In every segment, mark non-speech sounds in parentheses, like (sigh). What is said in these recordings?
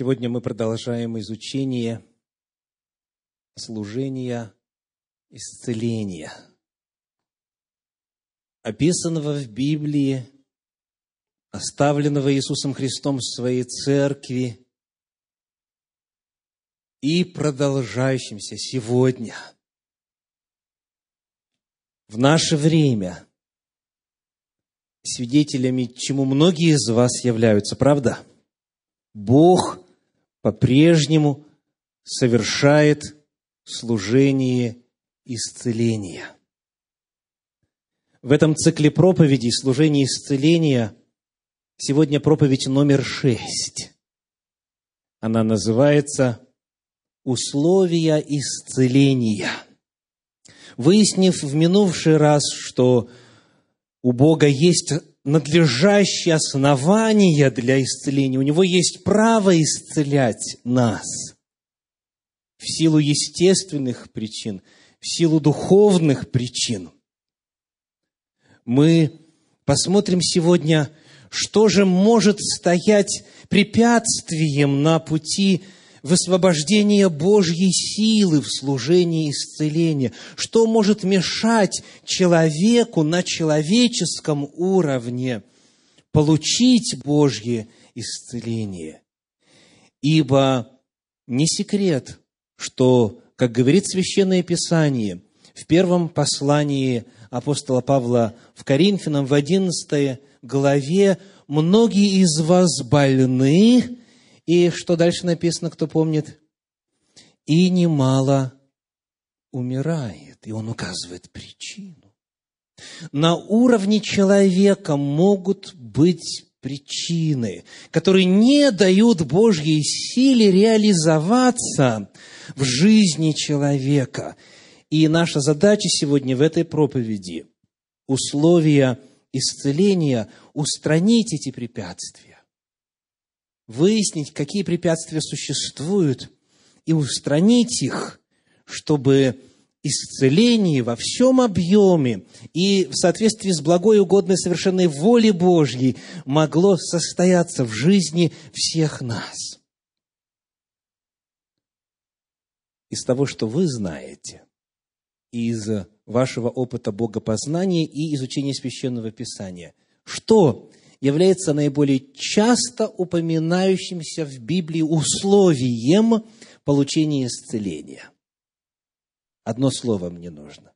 Сегодня мы продолжаем изучение служения исцеления, описанного в Библии, оставленного Иисусом Христом в своей церкви и продолжающимся сегодня, в наше время, свидетелями чему многие из вас являются, правда? Бог по-прежнему совершает служение исцеления. В этом цикле проповедей служение исцеления сегодня проповедь номер шесть. Она называется «Условия исцеления». Выяснив в минувший раз, что у Бога есть надлежащие основания для исцеления. У него есть право исцелять нас в силу естественных причин, в силу духовных причин. Мы посмотрим сегодня, что же может стоять препятствием на пути высвобождения Божьей силы в служении исцеления. Что может мешать человеку на человеческом уровне получить Божье исцеление? Ибо не секрет, что, как говорит Священное Писание, в первом послании апостола Павла в Коринфянам в 11 главе, многие из вас больны, и что дальше написано, кто помнит? И немало умирает. И он указывает причину. На уровне человека могут быть причины, которые не дают Божьей силе реализоваться в жизни человека. И наша задача сегодня в этой проповеди – условия исцеления, устранить эти препятствия выяснить, какие препятствия существуют, и устранить их, чтобы исцеление во всем объеме и в соответствии с благой угодной совершенной волей Божьей могло состояться в жизни всех нас. Из того, что вы знаете, из вашего опыта богопознания и изучения священного писания, что является наиболее часто упоминающимся в Библии условием получения исцеления. Одно слово мне нужно.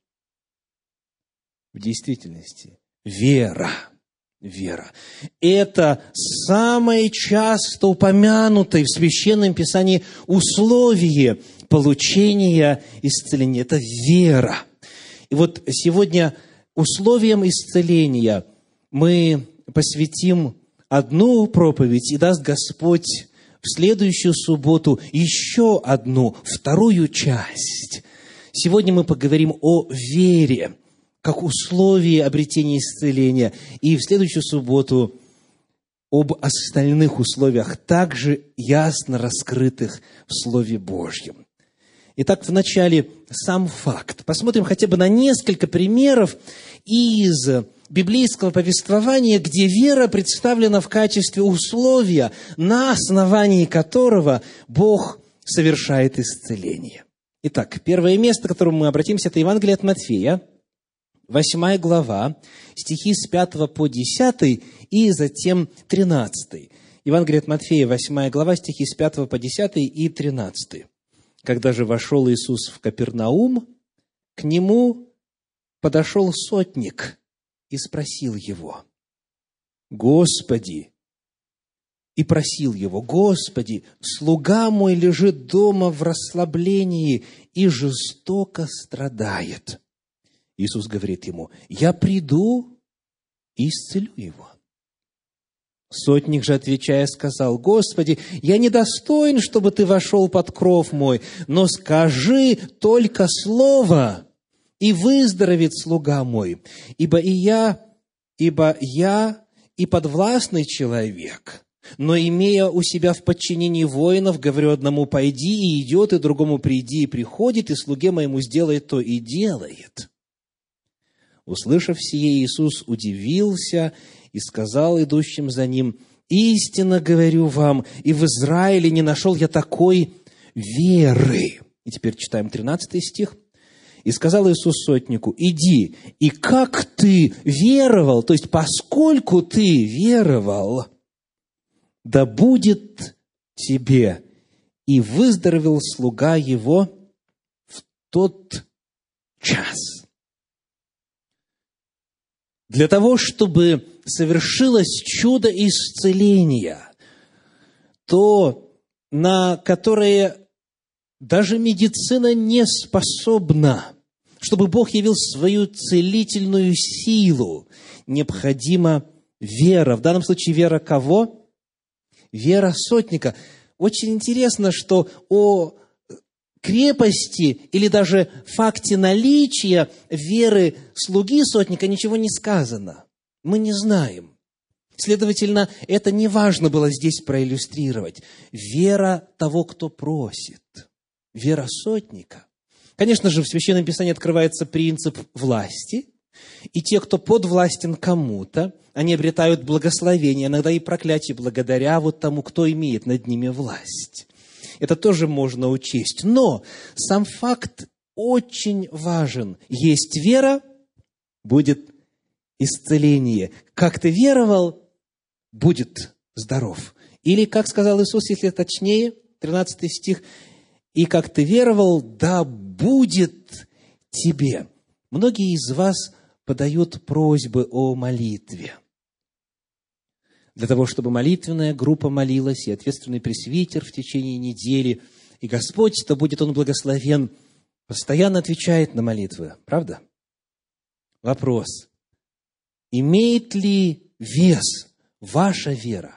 В действительности вера. Вера. Это самое часто упомянутое в Священном Писании условие получения исцеления. Это вера. И вот сегодня условием исцеления мы посвятим одну проповедь, и даст Господь в следующую субботу еще одну, вторую часть. Сегодня мы поговорим о вере, как условии обретения исцеления, и в следующую субботу об остальных условиях, также ясно раскрытых в Слове Божьем. Итак, вначале сам факт. Посмотрим хотя бы на несколько примеров из библейского повествования, где вера представлена в качестве условия, на основании которого Бог совершает исцеление. Итак, первое место, к которому мы обратимся, это Евангелие от Матфея, 8 глава, стихи с 5 по 10 и затем 13. Евангелие от Матфея, 8 глава, стихи с 5 по 10 и 13. Когда же вошел Иисус в Капернаум, к нему подошел сотник и спросил его, «Господи!» И просил его, «Господи, слуга мой лежит дома в расслаблении и жестоко страдает». Иисус говорит ему, «Я приду и исцелю его». Сотник же, отвечая, сказал, «Господи, я недостоин, чтобы ты вошел под кров мой, но скажи только слово, и выздоровеет слуга мой, ибо и я, ибо я и подвластный человек, но имея у себя в подчинении воинов, говорю одному «пойди» и идет, и другому «приди» и приходит, и слуге моему сделает то и делает». Услышав сие, Иисус удивился и сказал идущим за ним, истинно говорю вам, и в Израиле не нашел я такой веры. И теперь читаем 13 стих. И сказал Иисус сотнику, иди, и как ты веровал, то есть поскольку ты веровал, да будет тебе. И выздоровел слуга его в тот час. Для того, чтобы совершилось чудо исцеления, то, на которое даже медицина не способна, чтобы Бог явил свою целительную силу, необходима вера. В данном случае вера кого? Вера сотника. Очень интересно, что о крепости или даже факте наличия веры слуги сотника ничего не сказано. Мы не знаем. Следовательно, это не важно было здесь проиллюстрировать. Вера того, кто просит. Вера сотника. Конечно же, в Священном Писании открывается принцип власти, и те, кто подвластен кому-то, они обретают благословение, иногда и проклятие благодаря вот тому, кто имеет над ними власть. Это тоже можно учесть. Но сам факт очень важен. Есть вера, будет исцеление. Как ты веровал, будет здоров. Или, как сказал Иисус, если точнее, 13 стих, «И как ты веровал, да будет тебе». Многие из вас подают просьбы о молитве – для того, чтобы молитвенная группа молилась, и ответственный пресвитер в течение недели, и Господь, то будет Он благословен, постоянно отвечает на молитвы. Правда? Вопрос. Имеет ли вес ваша вера?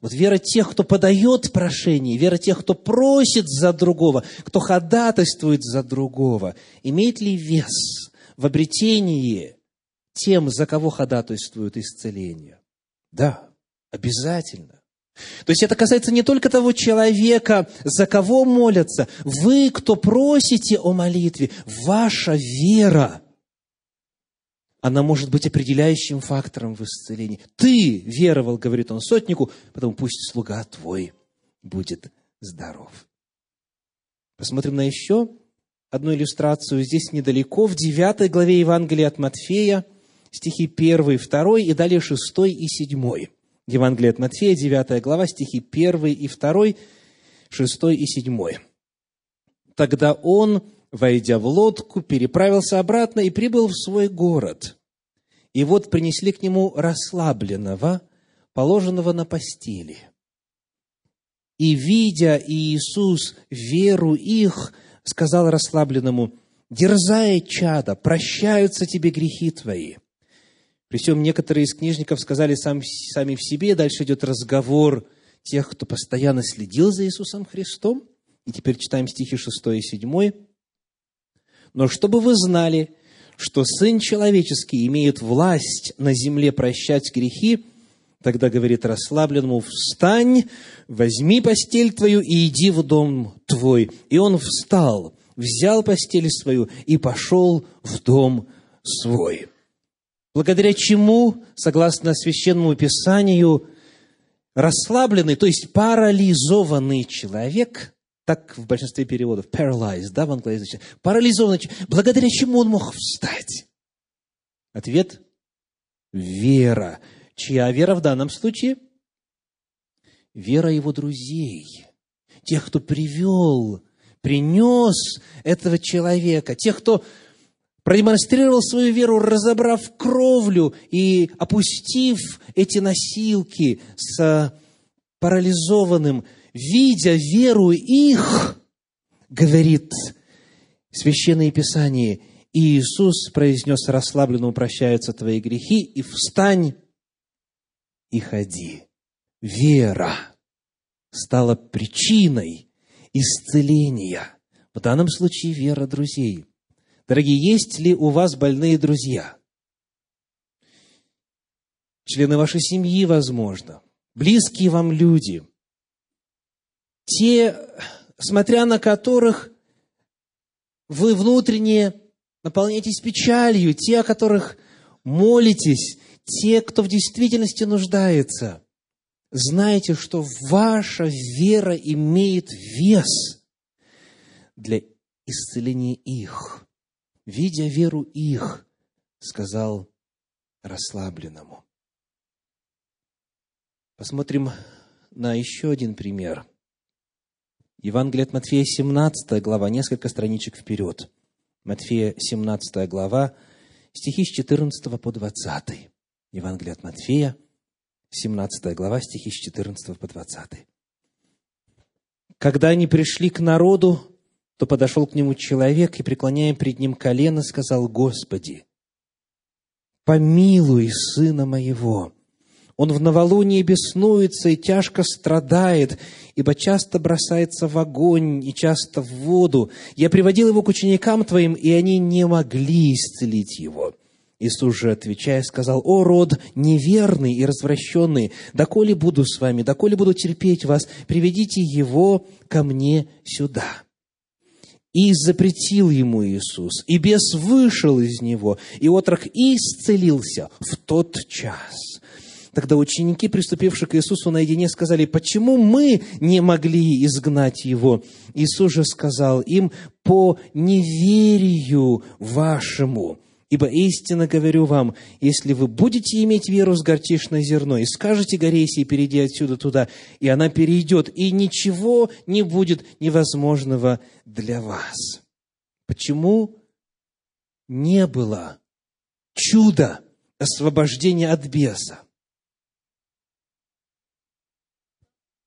Вот вера тех, кто подает прошение, вера тех, кто просит за другого, кто ходатайствует за другого, имеет ли вес в обретении тем, за кого ходатайствуют исцеление? Да. Обязательно. То есть это касается не только того человека, за кого молятся. Вы, кто просите о молитве, ваша вера, она может быть определяющим фактором в исцелении. Ты веровал, говорит он сотнику, потому пусть слуга твой будет здоров. Посмотрим на еще одну иллюстрацию. Здесь недалеко, в 9 главе Евангелия от Матфея, стихи 1, 2 и далее 6 и 7. Евангелие от Матфея, 9 глава, стихи 1 и 2, 6 и 7. Тогда он, войдя в лодку, переправился обратно и прибыл в свой город. И вот принесли к нему расслабленного, положенного на постели. И, видя Иисус веру их, сказал расслабленному, «Дерзай, чада, прощаются тебе грехи твои». Причем некоторые из книжников сказали сам, сами в себе, дальше идет разговор тех, кто постоянно следил за Иисусом Христом. И теперь читаем стихи 6 и 7. «Но чтобы вы знали, что Сын Человеческий имеет власть на земле прощать грехи, тогда говорит расслабленному, встань, возьми постель твою и иди в дом твой. И он встал, взял постель свою и пошел в дом свой благодаря чему, согласно священному писанию, расслабленный, то есть парализованный человек, так в большинстве переводов, paralyzed, да, в англоязычном, парализованный благодаря чему он мог встать? Ответ – вера. Чья вера в данном случае? Вера его друзей, тех, кто привел, принес этого человека, тех, кто продемонстрировал свою веру, разобрав кровлю и опустив эти носилки с парализованным, видя веру их, говорит Священное Писание, и Иисус произнес расслабленно прощаются твои грехи, и встань и ходи. Вера стала причиной исцеления. В данном случае вера друзей – Дорогие, есть ли у вас больные друзья? Члены вашей семьи, возможно, близкие вам люди, те, смотря на которых вы внутренне наполняетесь печалью, те, о которых молитесь, те, кто в действительности нуждается. знаете, что ваша вера имеет вес для исцеления их. Видя веру их, сказал расслабленному. Посмотрим на еще один пример. Евангелие от Матфея, 17 глава, несколько страничек вперед. Матфея, 17 глава, стихи с 14 по 20. Евангелие от Матфея, 17 глава, стихи с 14 по 20. Когда они пришли к народу, то подошел к нему человек и, преклоняя пред ним колено, сказал, «Господи, помилуй сына моего, он в новолуние беснуется и тяжко страдает, ибо часто бросается в огонь и часто в воду. Я приводил его к ученикам твоим, и они не могли исцелить его». Иисус же, отвечая, сказал, «О, род неверный и развращенный, доколе буду с вами, доколе буду терпеть вас, приведите его ко мне сюда». И запретил ему Иисус, и бес вышел из него, и отрок исцелился в тот час. Тогда ученики, приступившие к Иисусу наедине, сказали, почему мы не могли изгнать его? Иисус же сказал им, по неверию вашему. Ибо истинно говорю вам, если вы будете иметь веру с горчичное зерно, и скажете горе перейди отсюда туда, и она перейдет, и ничего не будет невозможного для вас. Почему не было чуда освобождения от беса?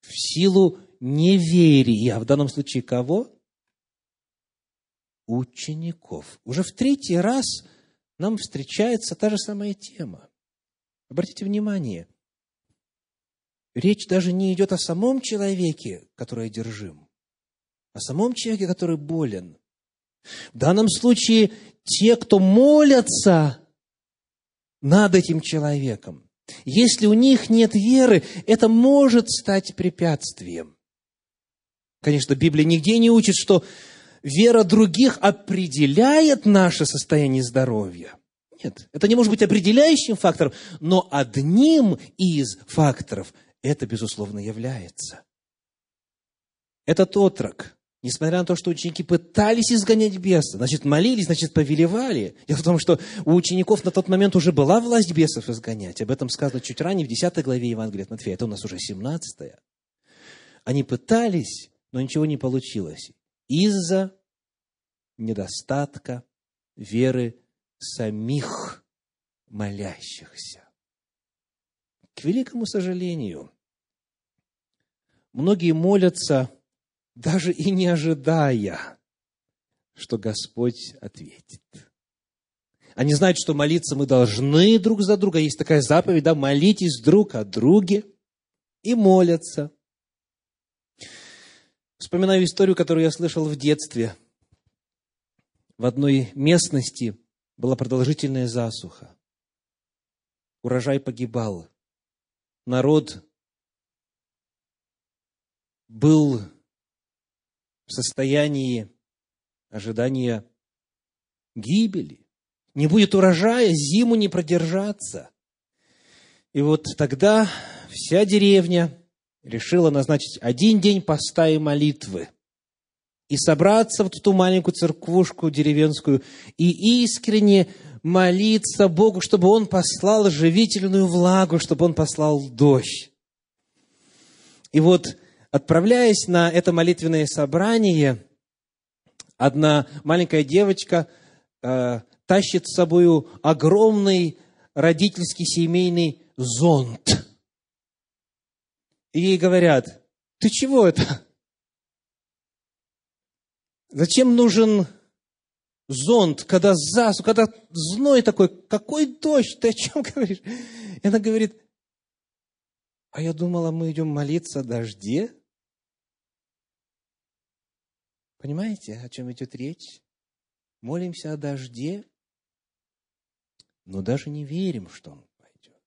В силу неверия, в данном случае кого? Учеников. Уже в третий раз нам встречается та же самая тема. Обратите внимание, речь даже не идет о самом человеке, который одержим, о самом человеке, который болен. В данном случае те, кто молятся над этим человеком, если у них нет веры, это может стать препятствием. Конечно, Библия нигде не учит, что вера других определяет наше состояние здоровья. Нет, это не может быть определяющим фактором, но одним из факторов это, безусловно, является. Этот отрок, Несмотря на то, что ученики пытались изгонять беса, значит, молились, значит, повелевали. Дело в том, что у учеников на тот момент уже была власть бесов изгонять. Об этом сказано чуть ранее, в 10 главе Евангелия от Матфея. Это у нас уже 17 -я. Они пытались, но ничего не получилось. Из-за недостатка веры самих молящихся. К великому сожалению, многие молятся даже и не ожидая, что Господь ответит. Они знают, что молиться мы должны друг за друга. Есть такая заповедь, да, молитесь друг о друге и молятся. Вспоминаю историю, которую я слышал в детстве. В одной местности была продолжительная засуха. Урожай погибал. Народ был в состоянии ожидания гибели. Не будет урожая, зиму не продержаться. И вот тогда вся деревня решила назначить один день поста и молитвы и собраться в ту маленькую церквушку деревенскую и искренне молиться Богу, чтобы Он послал живительную влагу, чтобы Он послал дождь. И вот Отправляясь на это молитвенное собрание, одна маленькая девочка э, тащит с собой огромный родительский семейный зонт. И ей говорят, ты чего это? Зачем нужен зонт, когда засу, когда зной такой, какой дождь, ты о чем (laughs) говоришь? И она говорит, а я думала, мы идем молиться о дожде. Понимаете, о чем идет речь? Молимся о дожде, но даже не верим, что он пойдет.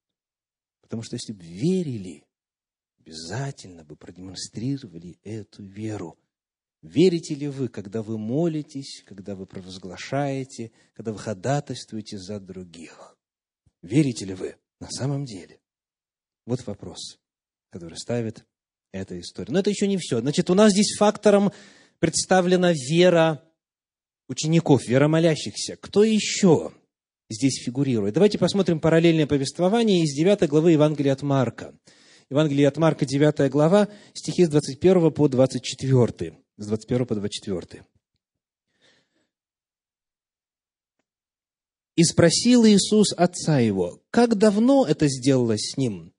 Потому что если бы верили, обязательно бы продемонстрировали эту веру. Верите ли вы, когда вы молитесь, когда вы провозглашаете, когда вы ходатайствуете за других? Верите ли вы на самом деле? Вот вопрос. который ставит эта история. Но это еще не все. Значит, у нас здесь фактором представлена вера учеников, вера молящихся. Кто еще здесь фигурирует? Давайте посмотрим параллельное повествование из 9 главы Евангелия от Марка. Евангелие от Марка, 9 глава, стихи с 21 по 24. С 21 по 24. И спросил Иисус отца его, как давно это сделалось с ним?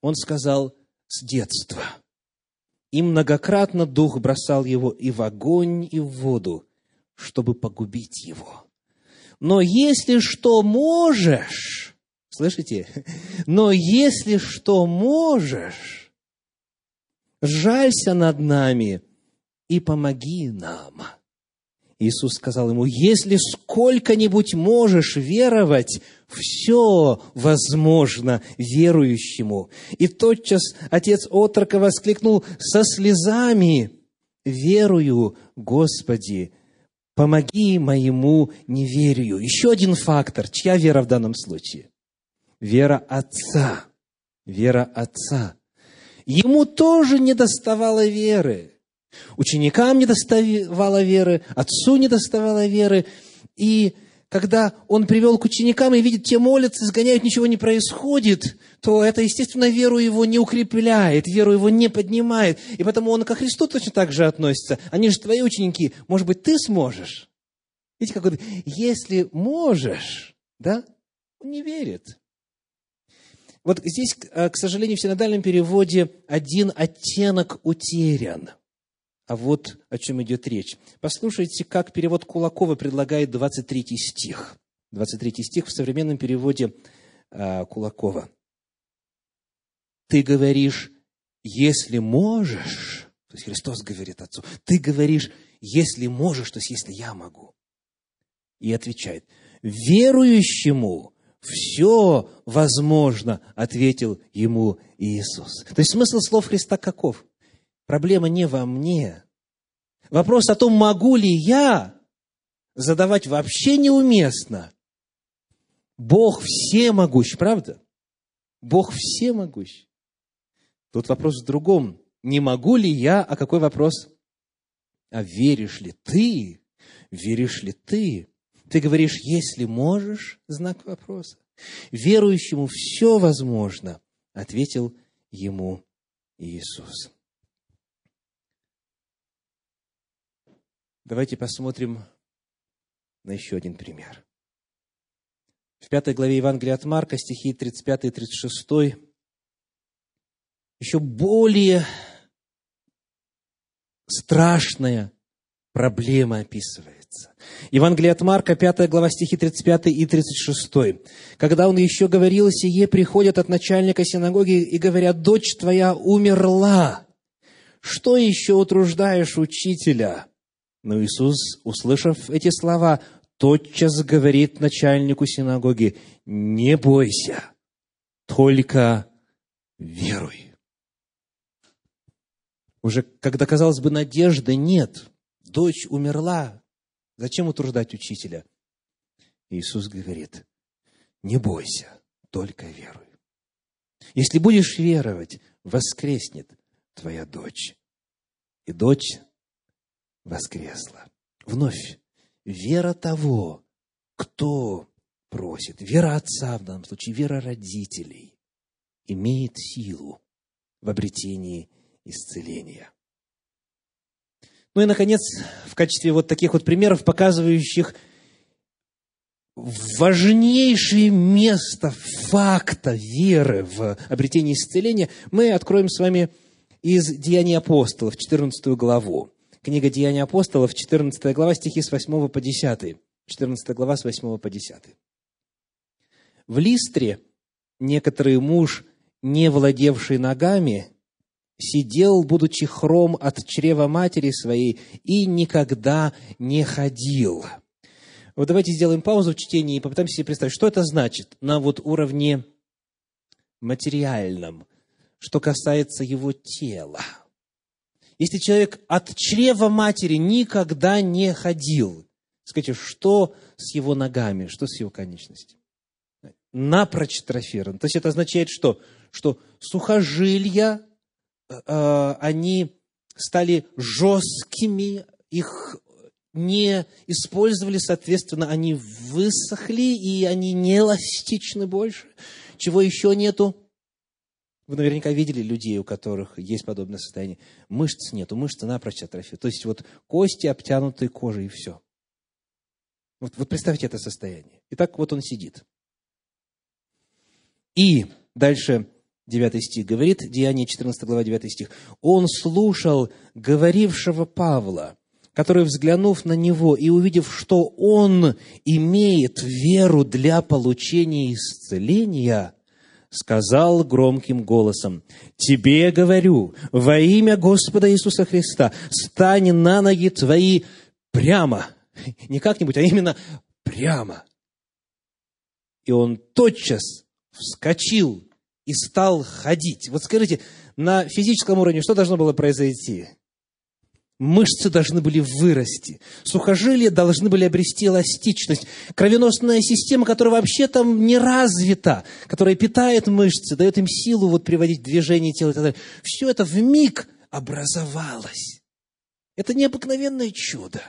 Он сказал, с детства. И многократно дух бросал его и в огонь, и в воду, чтобы погубить его. Но если что можешь, слышите? Но если что можешь, жалься над нами и помоги нам. Иисус сказал ему, если сколько-нибудь можешь веровать, все возможно верующему. И тотчас отец отрока воскликнул со слезами, верую, Господи, помоги моему неверию. Еще один фактор. Чья вера в данном случае? Вера Отца. Вера Отца. Ему тоже не доставало веры. Ученикам не доставало веры, отцу не доставало веры. И когда он привел к ученикам и видит, те молятся, сгоняют, ничего не происходит, то это, естественно, веру его не укрепляет, веру его не поднимает. И поэтому он ко Христу точно так же относится. Они же твои ученики, может быть, ты сможешь? Видите, как он, если можешь, да, он не верит. Вот здесь, к сожалению, в синодальном переводе один оттенок утерян – а вот о чем идет речь. Послушайте, как перевод Кулакова предлагает 23 стих. 23 стих в современном переводе а, Кулакова. Ты говоришь, если можешь, то есть Христос говорит Отцу, ты говоришь, если можешь, то есть если я могу. И отвечает, верующему все возможно, ответил ему Иисус. То есть смысл слов Христа каков? Проблема не во мне. Вопрос о том, могу ли я, задавать вообще неуместно. Бог всемогущ, правда? Бог всемогущ. Тут вопрос в другом. Не могу ли я, а какой вопрос? А веришь ли ты? Веришь ли ты? Ты говоришь, если можешь, знак вопроса. Верующему все возможно, ответил ему Иисус. Давайте посмотрим на еще один пример. В пятой главе Евангелия от Марка, стихи 35 и 36, еще более страшная проблема описывается. Евангелие от Марка, 5 глава, стихи 35 и 36. Когда он еще говорил сие, приходят от начальника синагоги и говорят, дочь твоя умерла. Что еще утруждаешь учителя? Но Иисус, услышав эти слова, тотчас говорит начальнику синагоги, не бойся, только веруй. Уже когда, казалось бы, надежды нет, дочь умерла, зачем утруждать учителя? Иисус говорит, не бойся, только веруй. Если будешь веровать, воскреснет твоя дочь. И дочь воскресла. Вновь, вера того, кто просит, вера отца в данном случае, вера родителей, имеет силу в обретении исцеления. Ну и, наконец, в качестве вот таких вот примеров, показывающих важнейшее место факта веры в обретении исцеления, мы откроем с вами из Деяний апостолов, 14 главу. Книга Деяний апостолов, 14 глава, стихи с 8 по 10. 14 глава с 8 по 10. В Листре некоторый муж, не владевший ногами, сидел, будучи хром от чрева матери своей, и никогда не ходил. Вот давайте сделаем паузу в чтении и попытаемся себе представить, что это значит на вот уровне материальном, что касается его тела – если человек от чрева матери никогда не ходил, скажите, что с его ногами, что с его конечностями? Напрочь трофирован. То есть это означает что? Что сухожилия э, они стали жесткими, их не использовали, соответственно, они высохли, и они не эластичны больше. Чего еще нету? Вы наверняка видели людей, у которых есть подобное состояние. Мышц нету, мышцы напрочь атрофии. То есть вот кости, обтянутые кожей, и все. Вот, вот представьте это состояние. И так вот он сидит. И дальше 9 стих говорит, Деяние 14 глава 9 стих. Он слушал говорившего Павла, который, взглянув на него и увидев, что он имеет веру для получения исцеления, сказал громким голосом, «Тебе говорю, во имя Господа Иисуса Христа, стань на ноги твои прямо». Не как-нибудь, а именно прямо. И он тотчас вскочил и стал ходить. Вот скажите, на физическом уровне что должно было произойти? Мышцы должны были вырасти, сухожилия должны были обрести эластичность, кровеносная система, которая вообще там не развита, которая питает мышцы, дает им силу вот приводить движение тела и так далее. Все это в миг образовалось. Это необыкновенное чудо.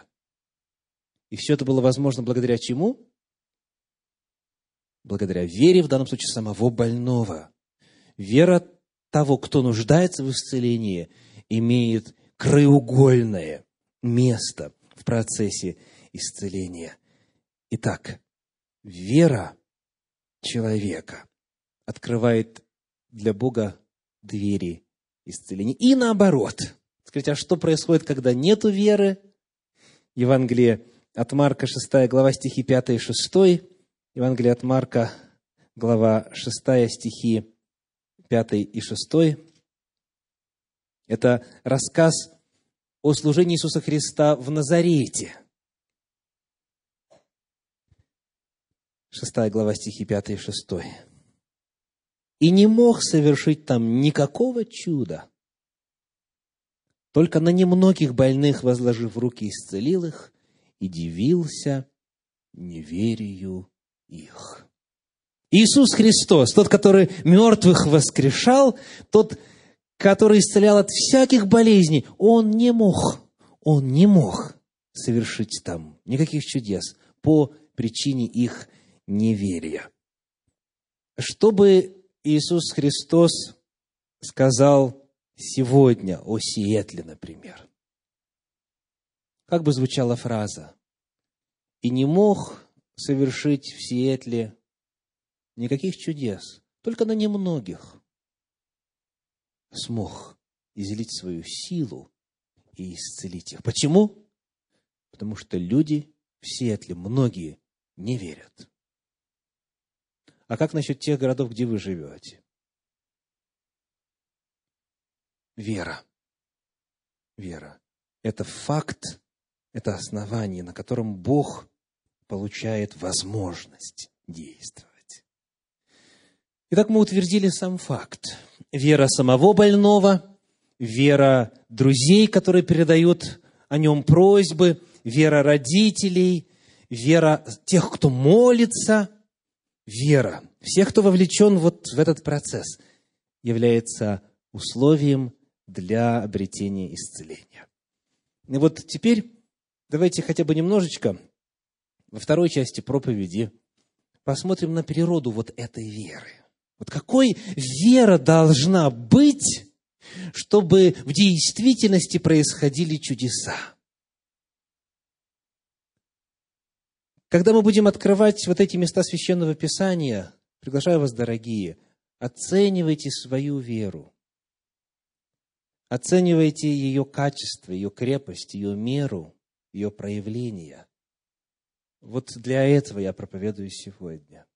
И все это было возможно благодаря чему? Благодаря вере, в данном случае, самого больного. Вера того, кто нуждается в исцелении, имеет краеугольное место в процессе исцеления. Итак, вера человека открывает для Бога двери исцеления. И наоборот. Скажите, а что происходит, когда нету веры? Евангелие от Марка, 6 глава, стихи 5 и 6. Евангелие от Марка, глава 6, стихи 5 и 6. Это рассказ о служении Иисуса Христа в Назарете. Шестая глава стихи 5 и 6. «И не мог совершить там никакого чуда, только на немногих больных, возложив руки, исцелил их, и дивился неверию их». Иисус Христос, тот, который мертвых воскрешал, тот, который исцелял от всяких болезней, он не мог, он не мог совершить там никаких чудес по причине их неверия. Что бы Иисус Христос сказал сегодня о Сиэтле, например? Как бы звучала фраза? «И не мог совершить в Сиэтле никаких чудес, только на немногих смог излить свою силу и исцелить их. Почему? Потому что люди в Сиэтле, многие, не верят. А как насчет тех городов, где вы живете? Вера. Вера. Это факт, это основание, на котором Бог получает возможность действовать. Итак, мы утвердили сам факт. Вера самого больного, вера друзей, которые передают о нем просьбы, вера родителей, вера тех, кто молится, вера всех, кто вовлечен вот в этот процесс, является условием для обретения исцеления. И вот теперь давайте хотя бы немножечко во второй части проповеди посмотрим на природу вот этой веры. Вот какой вера должна быть, чтобы в действительности происходили чудеса? Когда мы будем открывать вот эти места священного писания, приглашаю вас, дорогие, оценивайте свою веру. Оценивайте ее качество, ее крепость, ее меру, ее проявление. Вот для этого я проповедую сегодня.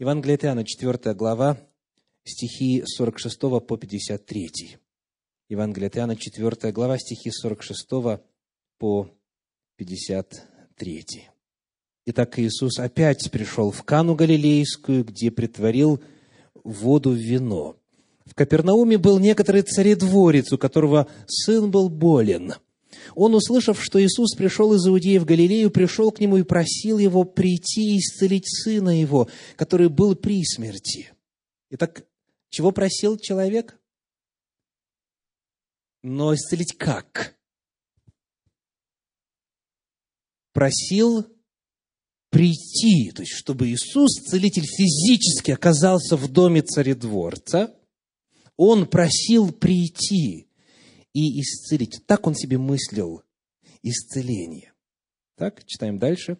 Евангелие от Иоанна, 4 глава, стихи 46 по 53. Евангелие от Иоанна, 4 глава, стихи 46 по 53. Итак, Иисус опять пришел в Кану Галилейскую, где притворил воду в вино. В Капернауме был некоторый царедворец, у которого сын был болен – он, услышав, что Иисус пришел из Иудеи в Галилею, пришел к нему и просил его прийти и исцелить сына его, который был при смерти. Итак, чего просил человек? Но исцелить как? Просил прийти, то есть чтобы Иисус, целитель, физически оказался в доме царедворца, он просил прийти и исцелить. Так он себе мыслил исцеление. Так, читаем дальше.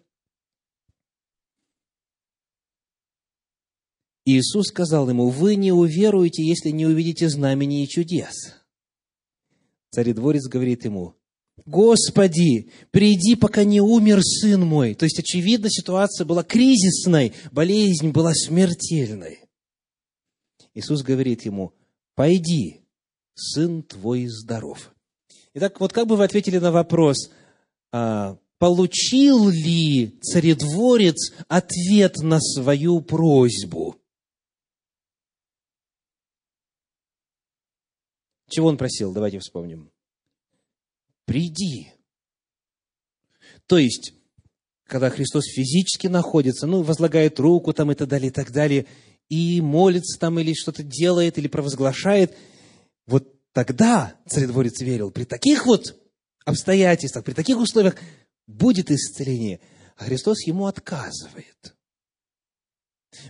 Иисус сказал ему, вы не уверуете, если не увидите знамений и чудес. Царедворец говорит ему, Господи, приди, пока не умер сын мой. То есть, очевидно, ситуация была кризисной, болезнь была смертельной. Иисус говорит ему, пойди, сын твой здоров. Итак, вот как бы вы ответили на вопрос, а, получил ли царедворец ответ на свою просьбу? Чего он просил? Давайте вспомним. Приди. То есть, когда Христос физически находится, ну, возлагает руку там и так далее, и так далее, и молится там или что-то делает, или провозглашает, тогда царедворец верил, при таких вот обстоятельствах, при таких условиях будет исцеление. А Христос ему отказывает.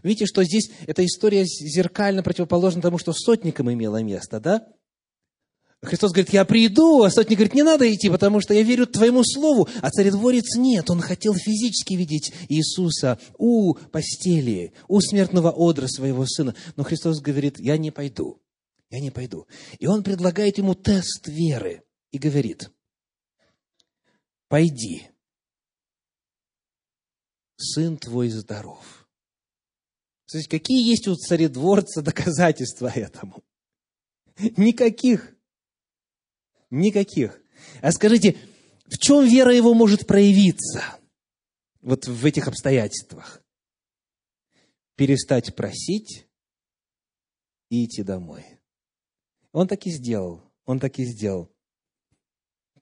Видите, что здесь эта история зеркально противоположна тому, что сотникам имело место, да? Христос говорит, я приду, а сотник говорит, не надо идти, потому что я верю твоему слову. А царедворец нет, он хотел физически видеть Иисуса у постели, у смертного одра своего сына. Но Христос говорит, я не пойду, я не пойду. И он предлагает ему тест веры и говорит, пойди, сын твой здоров. Смотрите, какие есть у царедворца доказательства этому? Никаких. Никаких. А скажите, в чем вера его может проявиться? Вот в этих обстоятельствах. Перестать просить и идти домой. Он так и сделал. Он так и сделал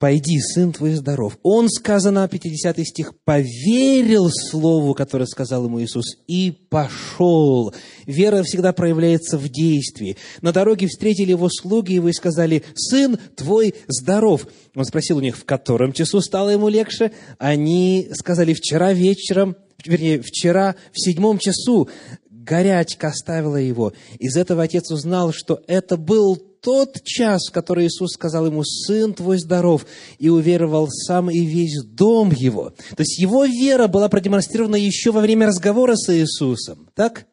пойди, сын твой здоров. Он, сказано, 50 стих, поверил слову, которое сказал ему Иисус, и пошел. Вера всегда проявляется в действии. На дороге встретили его слуги и сказали, сын твой здоров. Он спросил у них, в котором часу стало ему легче. Они сказали, вчера вечером, вернее, вчера в седьмом часу горячка оставила его. Из этого отец узнал, что это был тот час, в который Иисус сказал ему, «Сын твой здоров», и уверовал сам и весь дом его. То есть его вера была продемонстрирована еще во время разговора с Иисусом, так?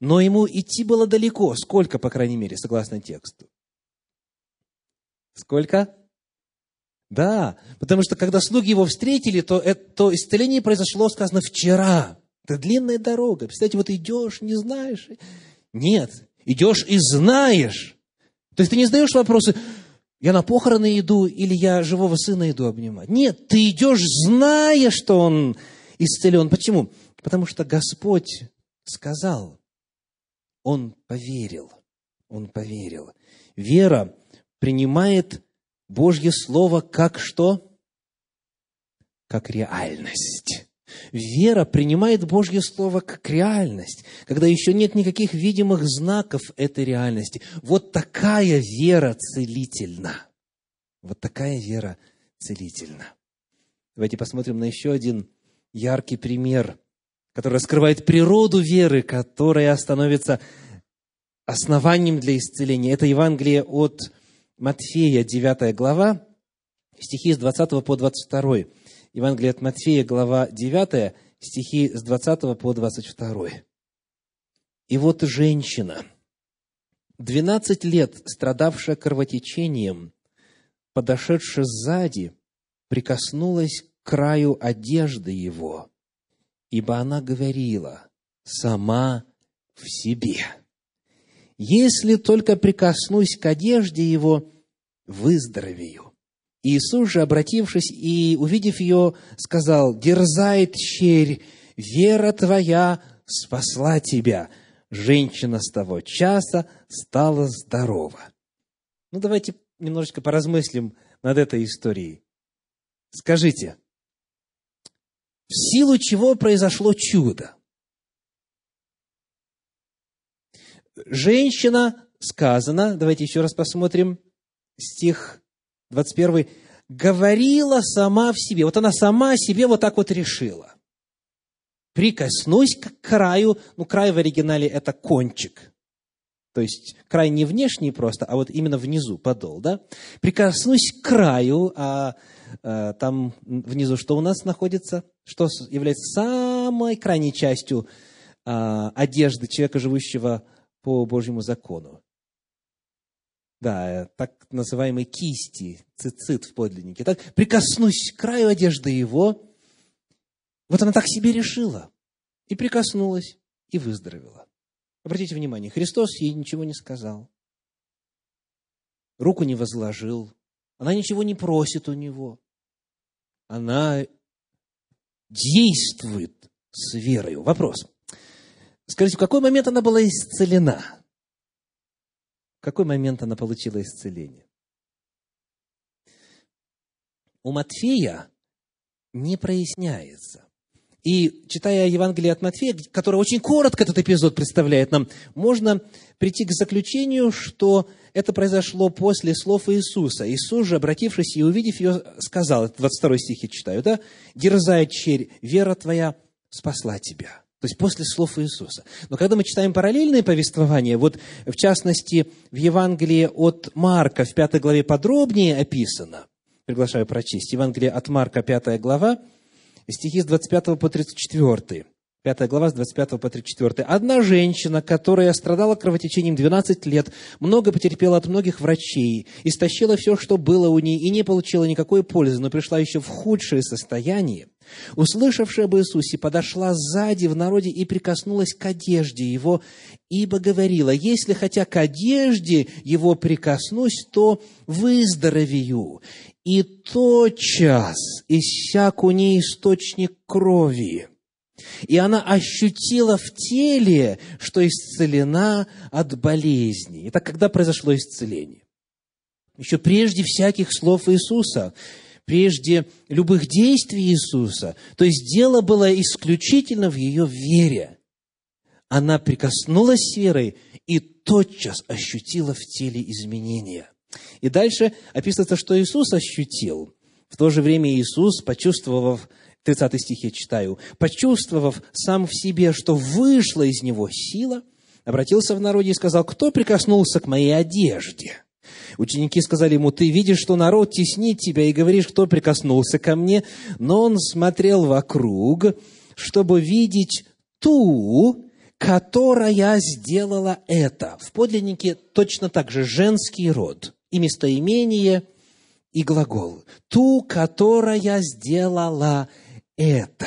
Но ему идти было далеко. Сколько, по крайней мере, согласно тексту? Сколько? Да, потому что когда слуги его встретили, то, это, то исцеление произошло, сказано, вчера. Это длинная дорога. Представляете, вот идешь, не знаешь. Нет, идешь и знаешь. То есть ты не задаешь вопросы, я на похороны иду или я живого сына иду обнимать. Нет, ты идешь, зная, что он исцелен. Почему? Потому что Господь сказал, он поверил. Он поверил. Вера принимает Божье Слово как что? Как реальность. Вера принимает Божье Слово как реальность, когда еще нет никаких видимых знаков этой реальности. Вот такая вера целительна. Вот такая вера целительна. Давайте посмотрим на еще один яркий пример, который раскрывает природу веры, которая становится основанием для исцеления. Это Евангелие от Матфея, 9 глава, стихи с 20 по 22. Евангелие от Матфея, глава 9, стихи с 20 по 22. «И вот женщина, 12 лет страдавшая кровотечением, подошедшая сзади, прикоснулась к краю одежды его, ибо она говорила сама в себе. Если только прикоснусь к одежде его, выздоровею. Иисус же, обратившись и увидев ее, сказал, «Дерзает черь, вера твоя спасла тебя». Женщина с того часа стала здорова. Ну, давайте немножечко поразмыслим над этой историей. Скажите, в силу чего произошло чудо? женщина, сказано, давайте еще раз посмотрим, стих 21, говорила сама в себе. Вот она сама себе вот так вот решила. Прикоснусь к краю, ну, край в оригинале это кончик. То есть край не внешний просто, а вот именно внизу, подол, да? Прикоснусь к краю, а, а там внизу что у нас находится? Что является самой крайней частью а, одежды человека, живущего по Божьему закону? Да, так называемые кисти, цицит в подлиннике. Так, прикоснусь к краю одежды его. Вот она так себе решила. И прикоснулась, и выздоровела. Обратите внимание, Христос ей ничего не сказал, руку не возложил, она ничего не просит у него. Она действует с верою. Вопрос. Скажите, в какой момент она была исцелена? Какой момент она получила исцеление? У Матфея не проясняется. И читая Евангелие от Матфея, которое очень коротко этот эпизод представляет нам, можно прийти к заключению, что это произошло после слов Иисуса. Иисус же, обратившись и увидев ее, сказал, это 22 стих я читаю, да? «Дерзай, черь, вера твоя спасла тебя». То есть после слов Иисуса. Но когда мы читаем параллельные повествования, вот в частности в Евангелии от Марка в пятой главе подробнее описано, приглашаю прочесть, Евангелие от Марка, пятая глава, стихи с 25 по 34. 5 глава с 25 по 34. «Одна женщина, которая страдала кровотечением 12 лет, много потерпела от многих врачей, истощила все, что было у ней, и не получила никакой пользы, но пришла еще в худшее состояние, услышавшая об Иисусе, подошла сзади в народе и прикоснулась к одежде его, ибо говорила, если хотя к одежде его прикоснусь, то выздоровею и тотчас иссяк у ней источник крови. И она ощутила в теле, что исцелена от болезни. Это когда произошло исцеление? Еще прежде всяких слов Иисуса, прежде любых действий Иисуса. То есть дело было исключительно в ее вере. Она прикоснулась верой и тотчас ощутила в теле изменения – и дальше описывается, что Иисус ощутил. В то же время Иисус, почувствовав, 30 стих я читаю, почувствовав сам в себе, что вышла из него сила, обратился в народе и сказал, кто прикоснулся к моей одежде? Ученики сказали ему, ты видишь, что народ теснит тебя, и говоришь, кто прикоснулся ко мне. Но он смотрел вокруг, чтобы видеть ту, которая сделала это. В подлиннике точно так же женский род и местоимение, и глагол. Ту, которая сделала это.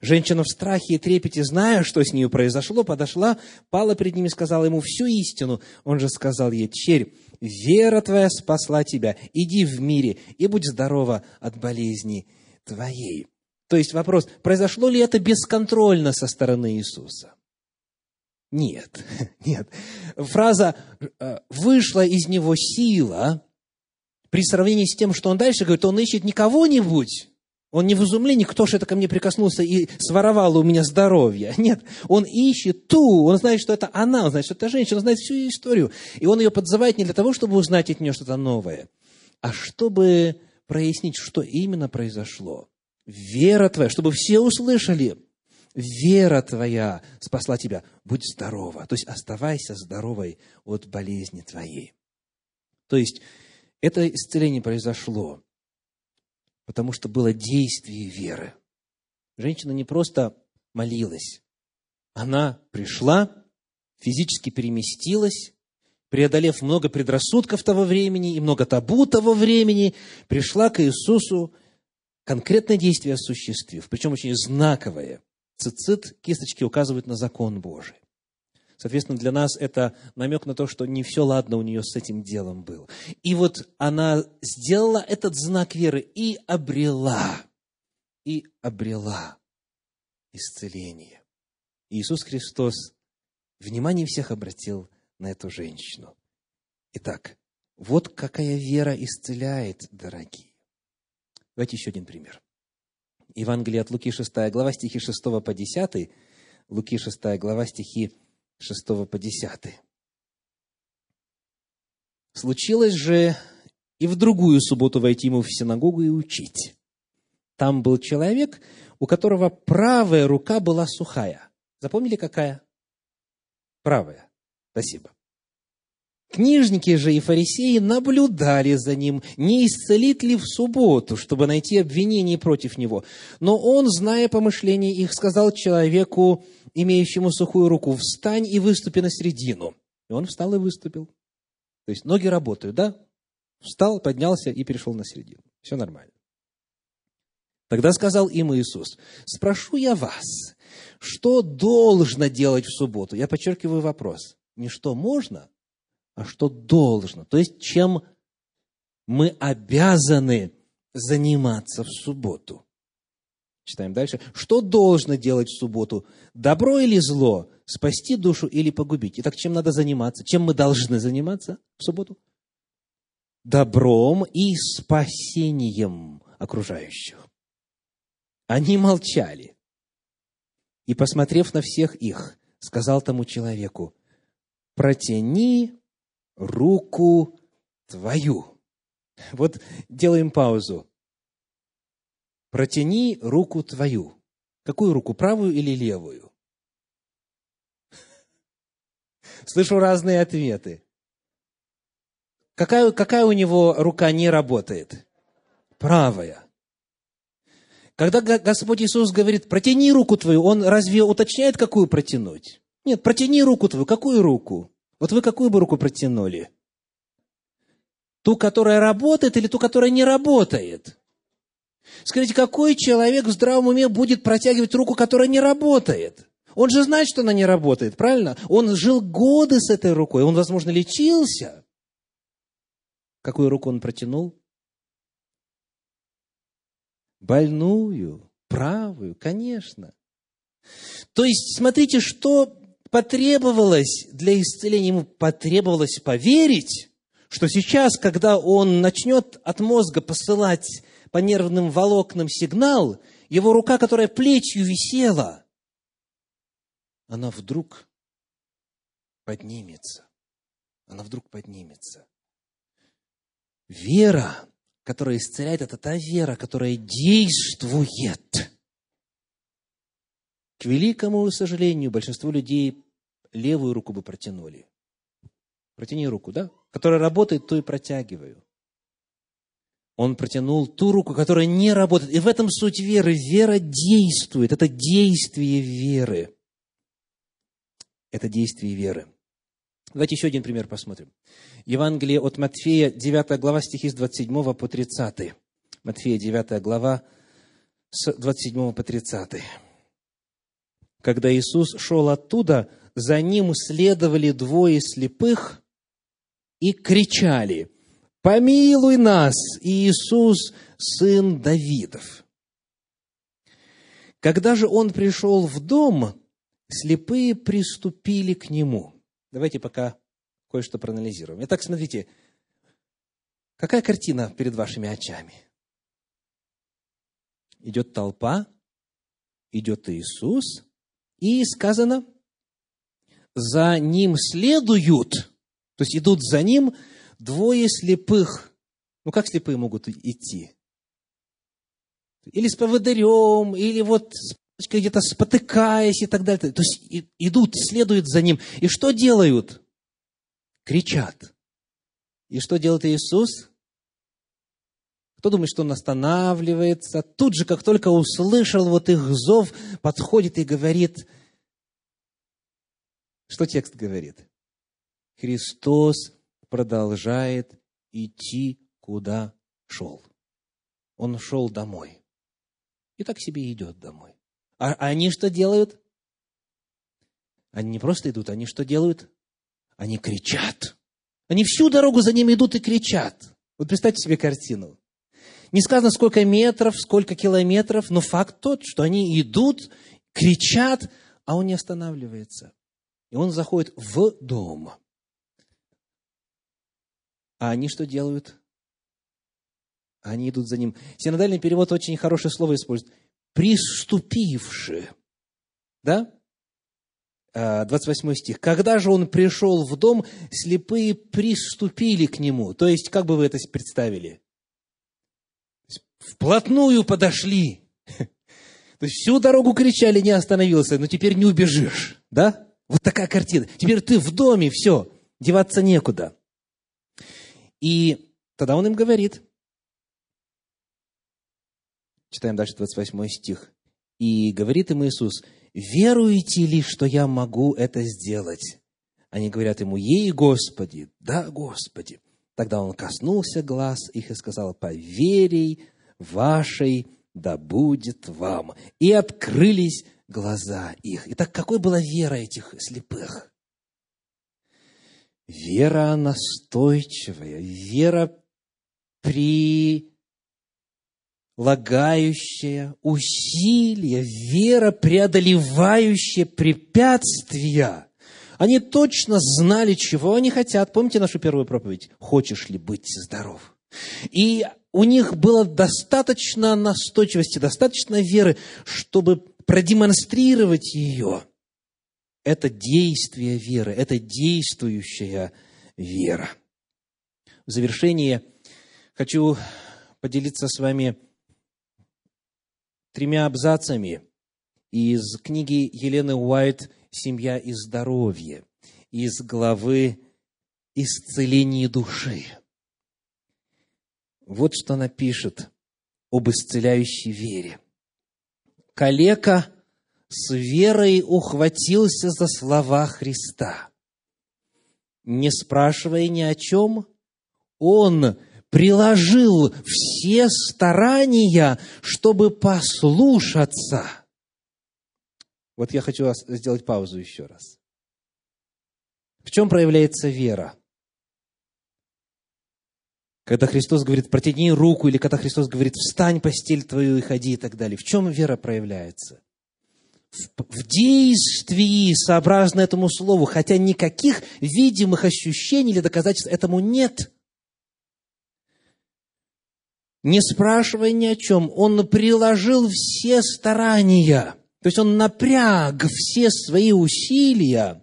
Женщина в страхе и трепете, зная, что с нею произошло, подошла, пала перед ним и сказала ему всю истину. Он же сказал ей, черь, вера твоя спасла тебя, иди в мире и будь здорова от болезни твоей. То есть вопрос, произошло ли это бесконтрольно со стороны Иисуса? Нет, (laughs) нет. Фраза э, «вышла из него сила» при сравнении с тем, что он дальше говорит, он ищет не кого-нибудь, он не в изумлении, кто же это ко мне прикоснулся и своровал у меня здоровье. (laughs) Нет, он ищет ту, он знает, что это она, он знает, что это женщина, он знает всю ее историю. И он ее подзывает не для того, чтобы узнать от нее что-то новое, а чтобы прояснить, что именно произошло. Вера твоя, чтобы все услышали – вера твоя спасла тебя, будь здорова. То есть оставайся здоровой от болезни твоей. То есть это исцеление произошло, потому что было действие веры. Женщина не просто молилась, она пришла, физически переместилась, преодолев много предрассудков того времени и много табу того времени, пришла к Иисусу, конкретное действие осуществив, причем очень знаковое – цицит кисточки указывают на закон Божий. Соответственно, для нас это намек на то, что не все ладно у нее с этим делом было. И вот она сделала этот знак веры и обрела, и обрела исцеление. Иисус Христос внимание всех обратил на эту женщину. Итак, вот какая вера исцеляет, дорогие. Давайте еще один пример. Евангелие от Луки 6 глава, стихи 6 по 10, Луки 6 глава, стихи 6 по 10. Случилось же и в другую субботу войти ему в синагогу и учить. Там был человек, у которого правая рука была сухая. Запомнили, какая? Правая. Спасибо. Книжники же и фарисеи наблюдали за ним, не исцелит ли в субботу, чтобы найти обвинение против него. Но он, зная помышления их, сказал человеку, имеющему сухую руку, «Встань и выступи на середину». И он встал и выступил. То есть ноги работают, да? Встал, поднялся и перешел на середину. Все нормально. Тогда сказал им Иисус, «Спрошу я вас, что должно делать в субботу?» Я подчеркиваю вопрос. Не что можно, а что должно. То есть, чем мы обязаны заниматься в субботу. Читаем дальше. Что должно делать в субботу? Добро или зло? Спасти душу или погубить? Итак, чем надо заниматься? Чем мы должны заниматься в субботу? Добром и спасением окружающих. Они молчали. И, посмотрев на всех их, сказал тому человеку, протяни руку твою. Вот делаем паузу. Протяни руку твою. Какую руку, правую или левую? Слышу разные ответы. Какая, какая у него рука не работает? Правая. Когда Господь Иисус говорит, протяни руку твою, Он разве уточняет, какую протянуть? Нет, протяни руку твою. Какую руку? Вот вы какую бы руку протянули? Ту, которая работает, или ту, которая не работает? Скажите, какой человек в здравом уме будет протягивать руку, которая не работает? Он же знает, что она не работает, правильно? Он жил годы с этой рукой, он, возможно, лечился. Какую руку он протянул? Больную, правую, конечно. То есть, смотрите, что потребовалось для исцеления, ему потребовалось поверить, что сейчас, когда он начнет от мозга посылать по нервным волокнам сигнал, его рука, которая плечью висела, она вдруг поднимется. Она вдруг поднимется. Вера, которая исцеляет, это та вера, которая действует. К великому сожалению, большинство людей левую руку бы протянули. Протяни руку, да? Которая работает, то и протягиваю. Он протянул ту руку, которая не работает. И в этом суть веры. Вера действует. Это действие веры. Это действие веры. Давайте еще один пример посмотрим. Евангелие от Матфея, 9 глава, стихи с 27 по 30. Матфея, 9 глава, с 27 по 30. Когда Иисус шел оттуда, за ним следовали двое слепых и кричали, «Помилуй нас, Иисус, сын Давидов!» Когда же он пришел в дом, слепые приступили к нему. Давайте пока кое-что проанализируем. Итак, смотрите, какая картина перед вашими очами? Идет толпа, идет Иисус, и сказано, за ним следуют, то есть идут за ним двое слепых. Ну, как слепые могут идти? Или с поводырем, или вот где-то спотыкаясь и так далее. То есть идут, следуют за ним. И что делают? Кричат. И что делает Иисус? Кто думает, что он останавливается? Тут же, как только услышал вот их зов, подходит и говорит, что текст говорит? Христос продолжает идти, куда шел. Он шел домой. И так себе идет домой. А они что делают? Они не просто идут, они что делают? Они кричат. Они всю дорогу за ним идут и кричат. Вот представьте себе картину. Не сказано, сколько метров, сколько километров, но факт тот, что они идут, кричат, а он не останавливается. И он заходит в дом. А они что делают? Они идут за ним. Синодальный перевод очень хорошее слово использует. Приступивши. Да? 28 стих. «Когда же он пришел в дом, слепые приступили к нему». То есть, как бы вы это представили? Вплотную подошли. (laughs) То есть, всю дорогу кричали, не остановился, но теперь не убежишь. Да? Вот такая картина. Теперь ты в доме, все, деваться некуда. И тогда он им говорит, читаем дальше 28 стих, и говорит им Иисус – веруете ли, что я могу это сделать? Они говорят ему, ей, Господи, да, Господи. Тогда он коснулся глаз их и сказал, по верей вашей да будет вам. И открылись глаза их. Итак, какой была вера этих слепых? Вера настойчивая, вера при лагающая, усилия, вера, преодолевающая препятствия. Они точно знали, чего они хотят. Помните нашу первую проповедь? Хочешь ли быть здоров? И у них было достаточно настойчивости, достаточно веры, чтобы продемонстрировать ее. Это действие веры, это действующая вера. В завершение хочу поделиться с вами тремя абзацами из книги Елены Уайт «Семья и здоровье», из главы «Исцеление души». Вот что она пишет об исцеляющей вере. Калека с верой ухватился за слова Христа. Не спрашивая ни о чем, он приложил все старания, чтобы послушаться. Вот я хочу сделать паузу еще раз. В чем проявляется вера? Когда Христос говорит, протяни руку, или когда Христос говорит, встань, постель твою и ходи и так далее. В чем вера проявляется? В, действии, сообразно этому слову, хотя никаких видимых ощущений или доказательств этому нет – не спрашивая ни о чем, он приложил все старания, то есть он напряг все свои усилия,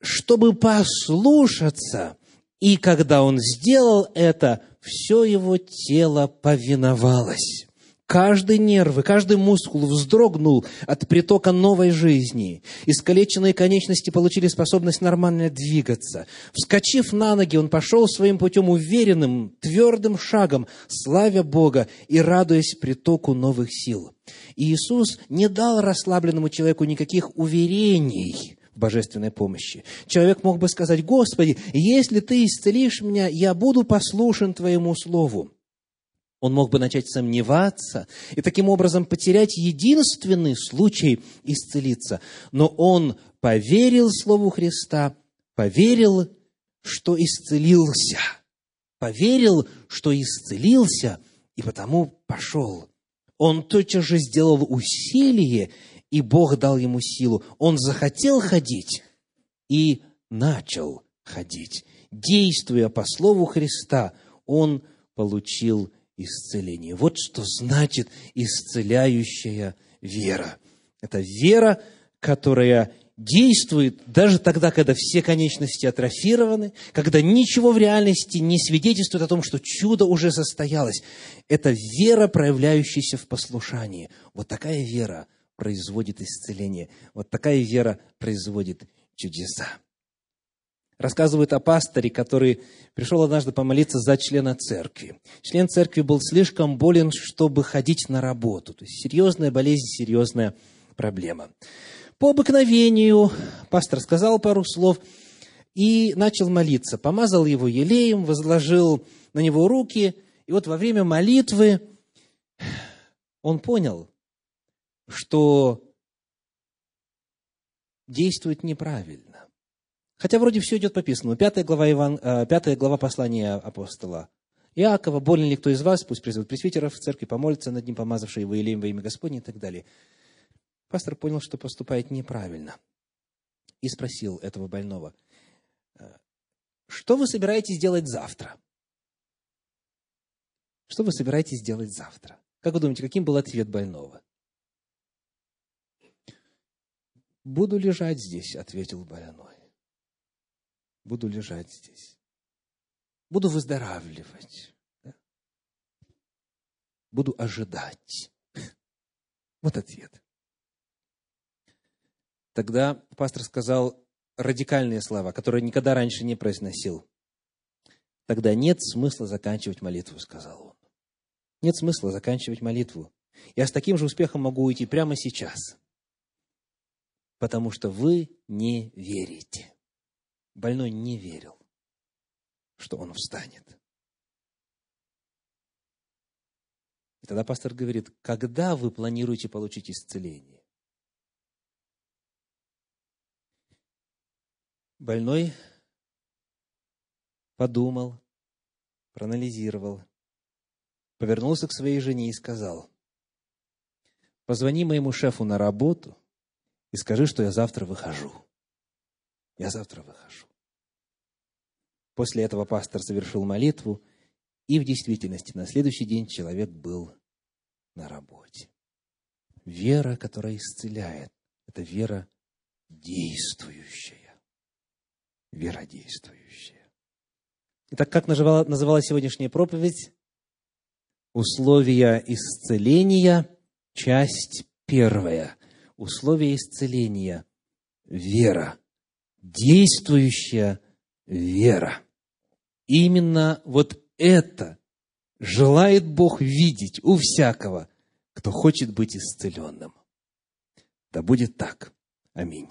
чтобы послушаться. И когда он сделал это, все его тело повиновалось. Каждый нерв и каждый мускул вздрогнул от притока новой жизни. Искалеченные конечности получили способность нормально двигаться. Вскочив на ноги, он пошел своим путем уверенным, твердым шагом, славя Бога и радуясь притоку новых сил. И Иисус не дал расслабленному человеку никаких уверений в божественной помощи. Человек мог бы сказать, «Господи, если Ты исцелишь меня, я буду послушен Твоему Слову». Он мог бы начать сомневаться и таким образом потерять единственный случай исцелиться. Но он поверил Слову Христа, поверил, что исцелился. Поверил, что исцелился, и потому пошел. Он тотчас же сделал усилие, и Бог дал ему силу. Он захотел ходить и начал ходить. Действуя по Слову Христа, он получил исцеление. Вот что значит исцеляющая вера. Это вера, которая действует даже тогда, когда все конечности атрофированы, когда ничего в реальности не свидетельствует о том, что чудо уже состоялось. Это вера, проявляющаяся в послушании. Вот такая вера производит исцеление. Вот такая вера производит чудеса рассказывают о пасторе, который пришел однажды помолиться за члена церкви. Член церкви был слишком болен, чтобы ходить на работу. То есть серьезная болезнь, серьезная проблема. По обыкновению пастор сказал пару слов и начал молиться. Помазал его елеем, возложил на него руки. И вот во время молитвы он понял, что действует неправильно. Хотя вроде все идет по писанному. Пятая глава, Иван, э, пятая глава послания апостола Иакова. «Болен ли кто из вас? Пусть призовут пресвитеров в церкви, помолится над ним, помазавший его Илеем во имя Господне» и так далее. Пастор понял, что поступает неправильно. И спросил этого больного, «Э, что вы собираетесь делать завтра? Что вы собираетесь делать завтра? Как вы думаете, каким был ответ больного? Буду лежать здесь, ответил больной. Буду лежать здесь. Буду выздоравливать. Да? Буду ожидать. (laughs) Вот ответ. Тогда пастор сказал радикальные слова, которые никогда раньше не произносил. Тогда нет смысла заканчивать молитву, сказал он. Нет смысла заканчивать молитву. Я с таким же успехом могу уйти прямо сейчас, потому что вы не верите. Больной не верил, что он встанет. И тогда пастор говорит, когда вы планируете получить исцеление? Больной подумал, проанализировал, повернулся к своей жене и сказал, позвони моему шефу на работу и скажи, что я завтра выхожу. Я завтра выхожу. После этого пастор совершил молитву, и в действительности на следующий день человек был на работе. Вера, которая исцеляет, это вера действующая. Вера действующая. Итак, как называла, называлась сегодняшняя проповедь? Условия исцеления, часть первая. Условия исцеления. Вера. Действующая вера. Именно вот это желает Бог видеть у всякого, кто хочет быть исцеленным. Да будет так. Аминь.